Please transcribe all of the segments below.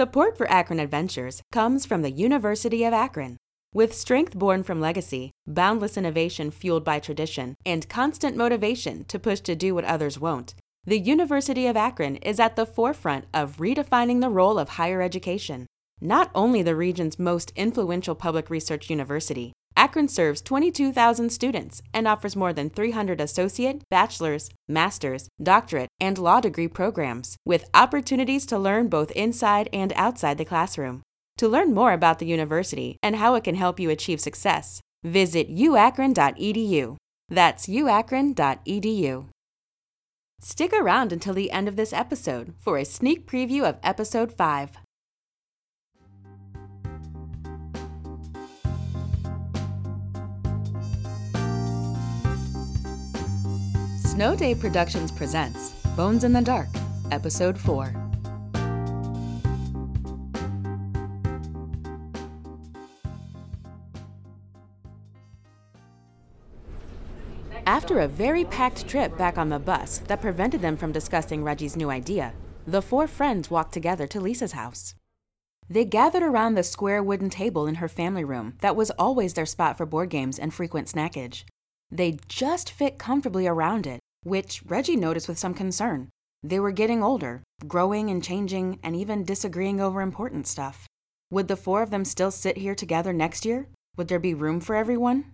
Support for Akron Adventures comes from the University of Akron. With strength born from legacy, boundless innovation fueled by tradition, and constant motivation to push to do what others won't, the University of Akron is at the forefront of redefining the role of higher education. Not only the region's most influential public research university, Akron serves 22,000 students and offers more than 300 associate, bachelor's, master's, doctorate, and law degree programs, with opportunities to learn both inside and outside the classroom. To learn more about the university and how it can help you achieve success, visit uakron.edu. That's uakron.edu. Stick around until the end of this episode for a sneak preview of episode 5. Snow Day Productions presents Bones in the Dark, Episode 4. After a very packed trip back on the bus that prevented them from discussing Reggie's new idea, the four friends walked together to Lisa's house. They gathered around the square wooden table in her family room that was always their spot for board games and frequent snackage. They just fit comfortably around it, which Reggie noticed with some concern. They were getting older, growing and changing, and even disagreeing over important stuff. Would the four of them still sit here together next year? Would there be room for everyone?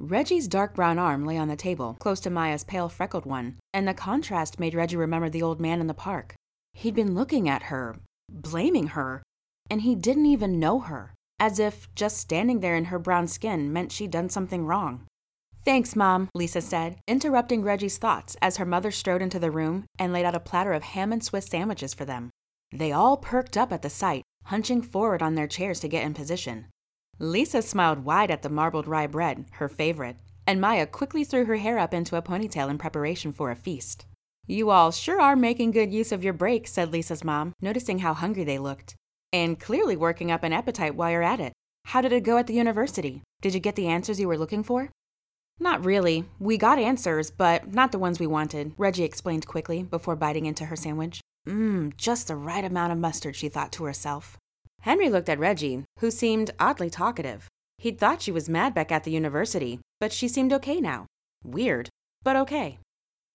Reggie's dark brown arm lay on the table, close to Maya's pale freckled one, and the contrast made Reggie remember the old man in the park. He'd been looking at her, blaming her, and he didn't even know her, as if just standing there in her brown skin meant she'd done something wrong. Thanks, Mom, Lisa said, interrupting Reggie's thoughts as her mother strode into the room and laid out a platter of ham and Swiss sandwiches for them. They all perked up at the sight, hunching forward on their chairs to get in position. Lisa smiled wide at the marbled rye bread, her favorite, and Maya quickly threw her hair up into a ponytail in preparation for a feast. You all sure are making good use of your break, said Lisa's mom, noticing how hungry they looked. And clearly working up an appetite while you're at it. How did it go at the university? Did you get the answers you were looking for? Not really. We got answers, but not the ones we wanted, Reggie explained quickly before biting into her sandwich. Mmm, just the right amount of mustard, she thought to herself. Henry looked at Reggie, who seemed oddly talkative. He'd thought she was mad back at the university, but she seemed okay now. Weird, but okay.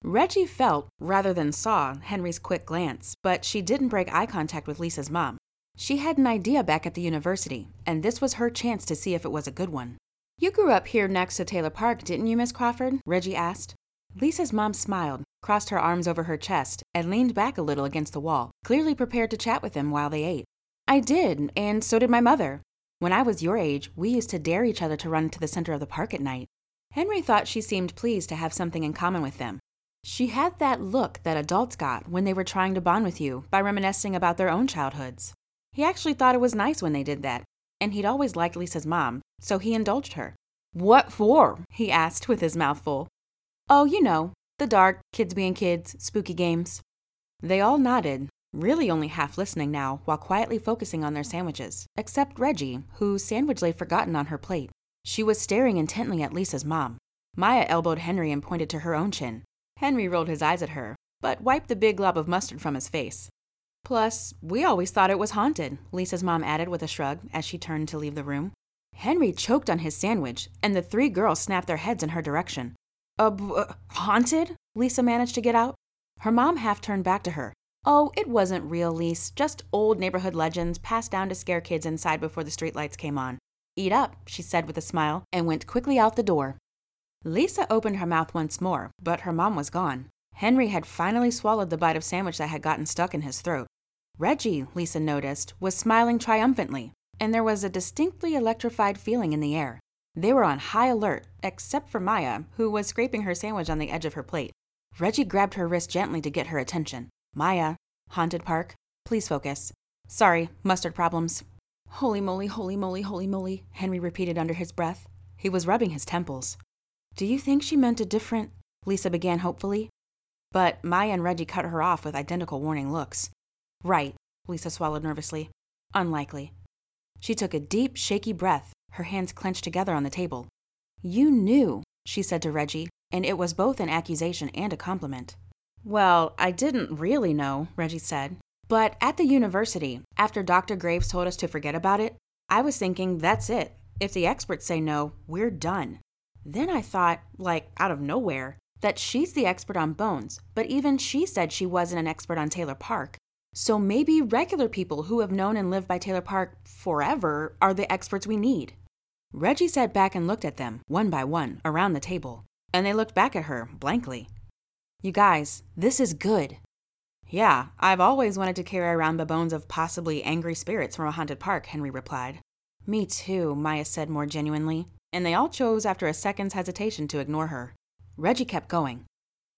Reggie felt, rather than saw, Henry's quick glance, but she didn't break eye contact with Lisa's mom. She had an idea back at the university, and this was her chance to see if it was a good one. You grew up here next to Taylor Park, didn't you, Miss Crawford? Reggie asked. Lisa's mom smiled, crossed her arms over her chest, and leaned back a little against the wall, clearly prepared to chat with him while they ate. I did, and so did my mother. When I was your age, we used to dare each other to run to the center of the park at night. Henry thought she seemed pleased to have something in common with them. She had that look that adults got when they were trying to bond with you by reminiscing about their own childhoods. He actually thought it was nice when they did that, and he'd always liked Lisa's mom, so he indulged her. What for? he asked with his mouth full. Oh, you know, the dark, kids being kids, spooky games. They all nodded, really only half listening now while quietly focusing on their sandwiches, except Reggie, whose sandwich lay forgotten on her plate. She was staring intently at Lisa's mom. Maya elbowed Henry and pointed to her own chin. Henry rolled his eyes at her, but wiped the big glob of mustard from his face. Plus, we always thought it was haunted, Lisa's mom added with a shrug as she turned to leave the room. Henry choked on his sandwich, and the three girls snapped their heads in her direction. Uh, b- uh, haunted? Lisa managed to get out. Her mom half turned back to her. Oh, it wasn't real, Lise, just old neighborhood legends passed down to scare kids inside before the streetlights came on. Eat up, she said with a smile, and went quickly out the door. Lisa opened her mouth once more, but her mom was gone. Henry had finally swallowed the bite of sandwich that had gotten stuck in his throat. Reggie, Lisa noticed, was smiling triumphantly, and there was a distinctly electrified feeling in the air. They were on high alert, except for Maya, who was scraping her sandwich on the edge of her plate. Reggie grabbed her wrist gently to get her attention. Maya, Haunted Park, please focus. Sorry, mustard problems. Holy moly, holy moly, holy moly, Henry repeated under his breath. He was rubbing his temples. Do you think she meant a different? Lisa began hopefully. But Maya and Reggie cut her off with identical warning looks. Right, Lisa swallowed nervously. Unlikely. She took a deep, shaky breath, her hands clenched together on the table. You knew, she said to Reggie, and it was both an accusation and a compliment. Well, I didn't really know, Reggie said. But at the university, after Dr. Graves told us to forget about it, I was thinking that's it. If the experts say no, we're done. Then I thought, like out of nowhere, that she's the expert on bones, but even she said she wasn't an expert on Taylor Park. So maybe regular people who have known and lived by Taylor Park forever are the experts we need. Reggie sat back and looked at them, one by one, around the table, and they looked back at her, blankly. You guys, this is good. Yeah, I've always wanted to carry around the bones of possibly angry spirits from a haunted park, Henry replied. Me too, Maya said more genuinely, and they all chose after a second's hesitation to ignore her. Reggie kept going.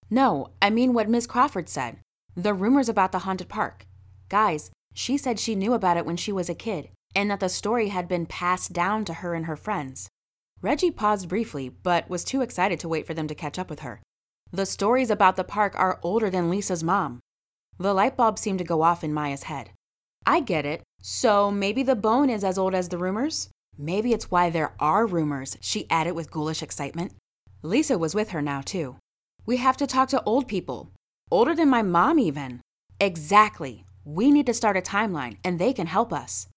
No, I mean what Miss Crawford said. The rumors about the haunted park. Guys, she said she knew about it when she was a kid, and that the story had been passed down to her and her friends. Reggie paused briefly, but was too excited to wait for them to catch up with her. The stories about the park are older than Lisa's mom. The light bulb seemed to go off in Maya's head. I get it. So maybe the bone is as old as the rumors? Maybe it's why there are rumors, she added with ghoulish excitement. Lisa was with her now, too. We have to talk to old people. Older than my mom, even. Exactly. We need to start a timeline, and they can help us.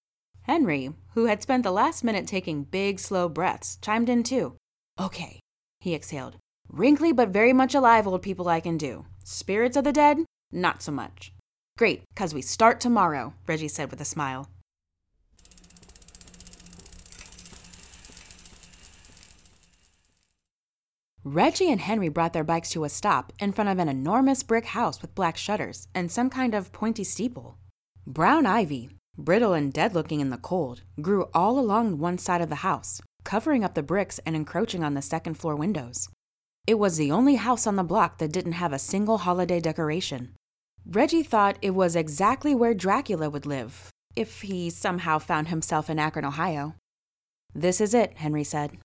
Henry, who had spent the last minute taking big, slow breaths, chimed in too. Okay, he exhaled. Wrinkly but very much alive old people I can do. Spirits of the dead? Not so much. Great, because we start tomorrow, Reggie said with a smile. Reggie and Henry brought their bikes to a stop in front of an enormous brick house with black shutters and some kind of pointy steeple. Brown ivy, brittle and dead looking in the cold, grew all along one side of the house, covering up the bricks and encroaching on the second floor windows. It was the only house on the block that didn't have a single holiday decoration. Reggie thought it was exactly where Dracula would live, if he somehow found himself in Akron, Ohio. This is it, Henry said.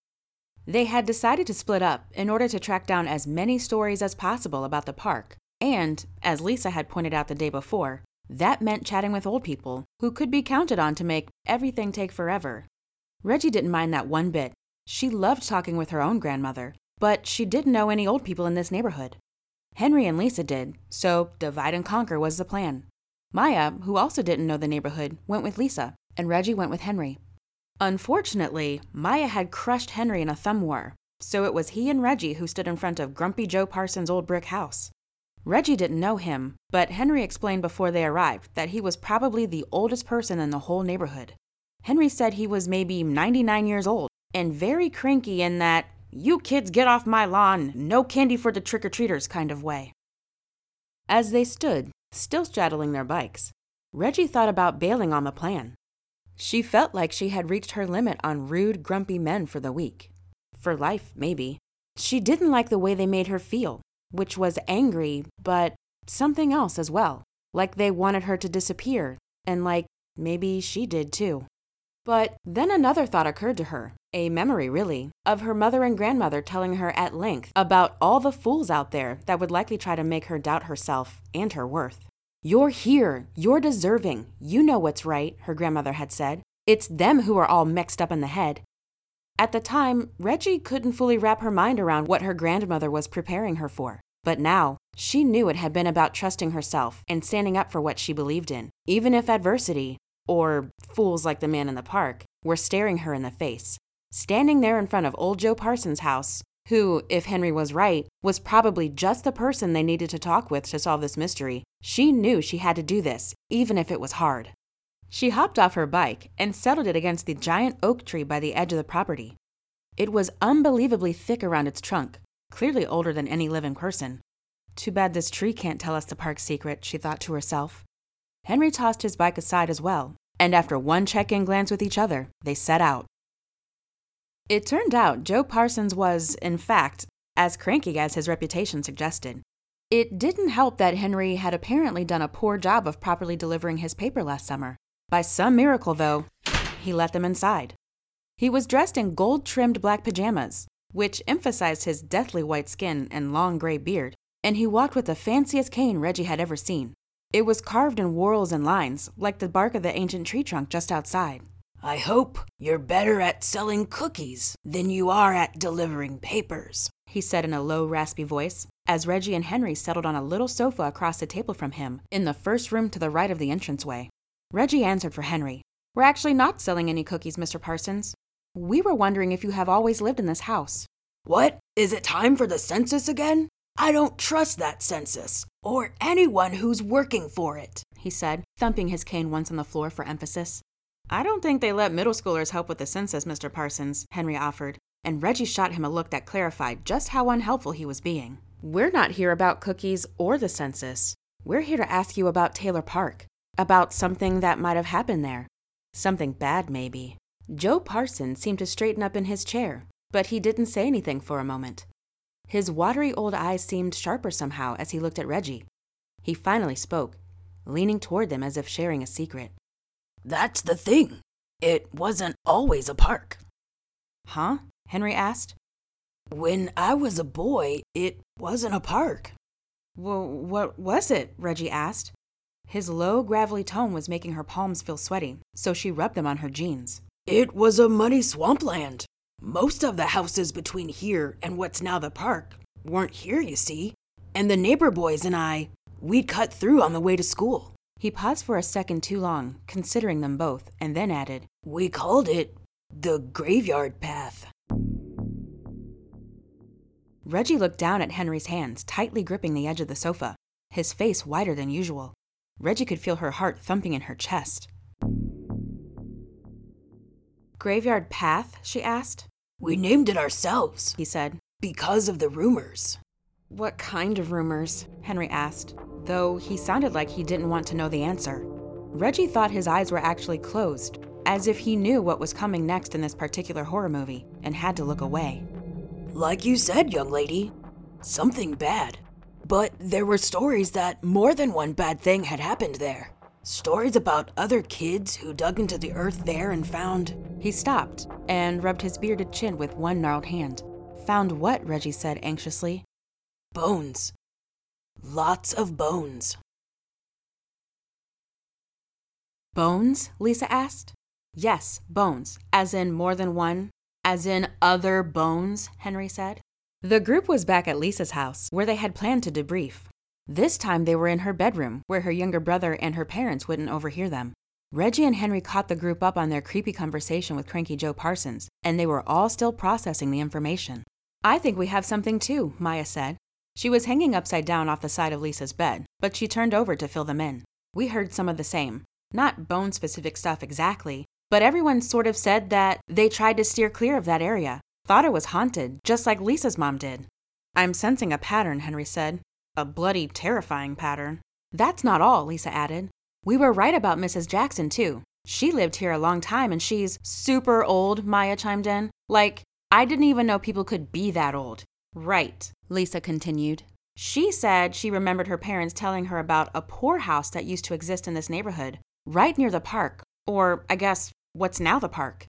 They had decided to split up in order to track down as many stories as possible about the park, and, as Lisa had pointed out the day before, that meant chatting with old people who could be counted on to make everything take forever. Reggie didn't mind that one bit. She loved talking with her own grandmother, but she didn't know any old people in this neighborhood. Henry and Lisa did, so divide and conquer was the plan. Maya, who also didn't know the neighborhood, went with Lisa, and Reggie went with Henry. Unfortunately, Maya had crushed Henry in a thumb war, so it was he and Reggie who stood in front of Grumpy Joe Parsons' old brick house. Reggie didn't know him, but Henry explained before they arrived that he was probably the oldest person in the whole neighborhood. Henry said he was maybe 99 years old and very cranky in that, you kids get off my lawn, no candy for the trick or treaters kind of way. As they stood, still straddling their bikes, Reggie thought about bailing on the plan. She felt like she had reached her limit on rude, grumpy men for the week. For life, maybe. She didn't like the way they made her feel, which was angry, but something else as well. Like they wanted her to disappear, and like maybe she did too. But then another thought occurred to her, a memory really, of her mother and grandmother telling her at length about all the fools out there that would likely try to make her doubt herself and her worth. You're here. You're deserving. You know what's right, her grandmother had said. It's them who are all mixed up in the head. At the time, Reggie couldn't fully wrap her mind around what her grandmother was preparing her for. But now, she knew it had been about trusting herself and standing up for what she believed in, even if adversity, or fools like the man in the park, were staring her in the face. Standing there in front of old Joe Parsons' house, who, if Henry was right, was probably just the person they needed to talk with to solve this mystery, she knew she had to do this, even if it was hard. She hopped off her bike and settled it against the giant oak tree by the edge of the property. It was unbelievably thick around its trunk, clearly older than any living person. Too bad this tree can't tell us the park's secret, she thought to herself. Henry tossed his bike aside as well, and after one check in glance with each other, they set out. It turned out Joe Parsons was, in fact, as cranky as his reputation suggested. It didn't help that Henry had apparently done a poor job of properly delivering his paper last summer. By some miracle, though, he let them inside. He was dressed in gold trimmed black pajamas, which emphasized his deathly white skin and long gray beard, and he walked with the fanciest cane Reggie had ever seen. It was carved in whorls and lines, like the bark of the ancient tree trunk just outside. I hope you're better at selling cookies than you are at delivering papers, he said in a low, raspy voice, as Reggie and Henry settled on a little sofa across the table from him in the first room to the right of the entranceway. Reggie answered for Henry. We're actually not selling any cookies, Mr. Parsons. We were wondering if you have always lived in this house. What? Is it time for the census again? I don't trust that census, or anyone who's working for it, he said, thumping his cane once on the floor for emphasis. I don't think they let middle schoolers help with the census, Mr. Parsons, Henry offered, and Reggie shot him a look that clarified just how unhelpful he was being. We're not here about cookies or the census. We're here to ask you about Taylor Park, about something that might have happened there. Something bad, maybe. Joe Parsons seemed to straighten up in his chair, but he didn't say anything for a moment. His watery old eyes seemed sharper somehow as he looked at Reggie. He finally spoke, leaning toward them as if sharing a secret. That's the thing. It wasn't always a park. Huh? Henry asked. When I was a boy, it wasn't a park. Well, what was it? Reggie asked. His low, gravelly tone was making her palms feel sweaty, so she rubbed them on her jeans. It was a muddy swampland. Most of the houses between here and what's now the park weren't here, you see. And the neighbor boys and I, we'd cut through on the way to school. He paused for a second too long, considering them both, and then added, We called it the graveyard path. Reggie looked down at Henry's hands, tightly gripping the edge of the sofa, his face whiter than usual. Reggie could feel her heart thumping in her chest. Graveyard Path? she asked. We named it ourselves, he said, because of the rumors. What kind of rumors? Henry asked, though he sounded like he didn't want to know the answer. Reggie thought his eyes were actually closed, as if he knew what was coming next in this particular horror movie and had to look away. Like you said, young lady, something bad. But there were stories that more than one bad thing had happened there. Stories about other kids who dug into the earth there and found. He stopped and rubbed his bearded chin with one gnarled hand. Found what? Reggie said anxiously. Bones. Lots of bones. Bones? Lisa asked. Yes, bones, as in more than one, as in other bones, Henry said. The group was back at Lisa's house, where they had planned to debrief. This time they were in her bedroom, where her younger brother and her parents wouldn't overhear them. Reggie and Henry caught the group up on their creepy conversation with cranky Joe Parsons, and they were all still processing the information. I think we have something too, Maya said. She was hanging upside down off the side of Lisa's bed, but she turned over to fill them in. We heard some of the same. Not bone specific stuff exactly, but everyone sort of said that they tried to steer clear of that area, Thought it was haunted, just like Lisa's mom did. I'm sensing a pattern, Henry said. A bloody, terrifying pattern. That's not all, Lisa added. We were right about Mrs. Jackson, too. She lived here a long time and she's super old, Maya chimed in. Like, I didn't even know people could be that old. Right, Lisa continued. She said she remembered her parents telling her about a poorhouse that used to exist in this neighborhood, right near the park, or I guess what's now the park.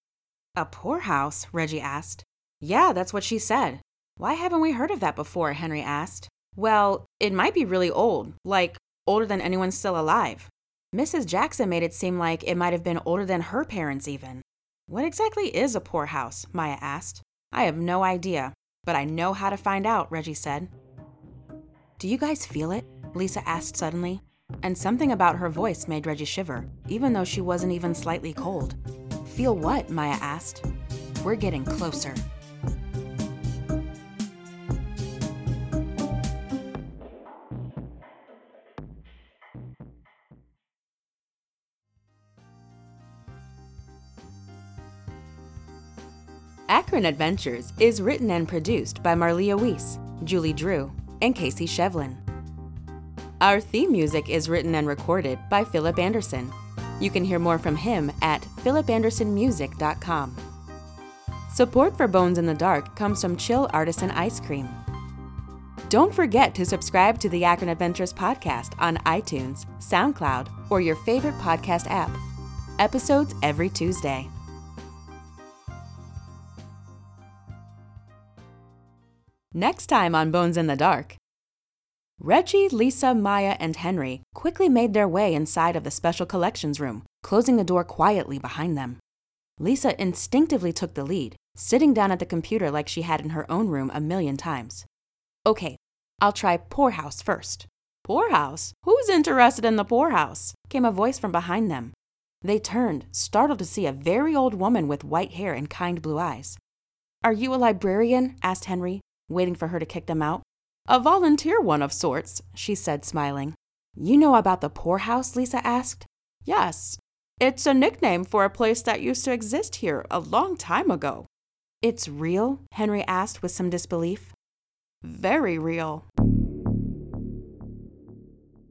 A poorhouse? Reggie asked. Yeah, that's what she said. Why haven't we heard of that before? Henry asked. Well, it might be really old, like older than anyone still alive. Mrs. Jackson made it seem like it might have been older than her parents, even. What exactly is a poorhouse? Maya asked. I have no idea, but I know how to find out, Reggie said. Do you guys feel it? Lisa asked suddenly, and something about her voice made Reggie shiver, even though she wasn't even slightly cold. Feel what? Maya asked. We're getting closer. Akron Adventures is written and produced by Marlia Weiss, Julie Drew, and Casey Shevlin. Our theme music is written and recorded by Philip Anderson. You can hear more from him at philipandersonmusic.com. Support for Bones in the Dark comes from Chill Artisan Ice Cream. Don't forget to subscribe to the Akron Adventures podcast on iTunes, SoundCloud, or your favorite podcast app. Episodes every Tuesday. Next time on Bones in the Dark. Reggie, Lisa, Maya, and Henry quickly made their way inside of the special collections room, closing the door quietly behind them. Lisa instinctively took the lead, sitting down at the computer like she had in her own room a million times. Okay, I'll try poorhouse first. Poorhouse? Who's interested in the poorhouse? came a voice from behind them. They turned, startled to see a very old woman with white hair and kind blue eyes. Are you a librarian? asked Henry, waiting for her to kick them out. A volunteer one of sorts, she said, smiling. You know about the poorhouse? Lisa asked. Yes. It's a nickname for a place that used to exist here a long time ago. It's real? Henry asked with some disbelief. Very real.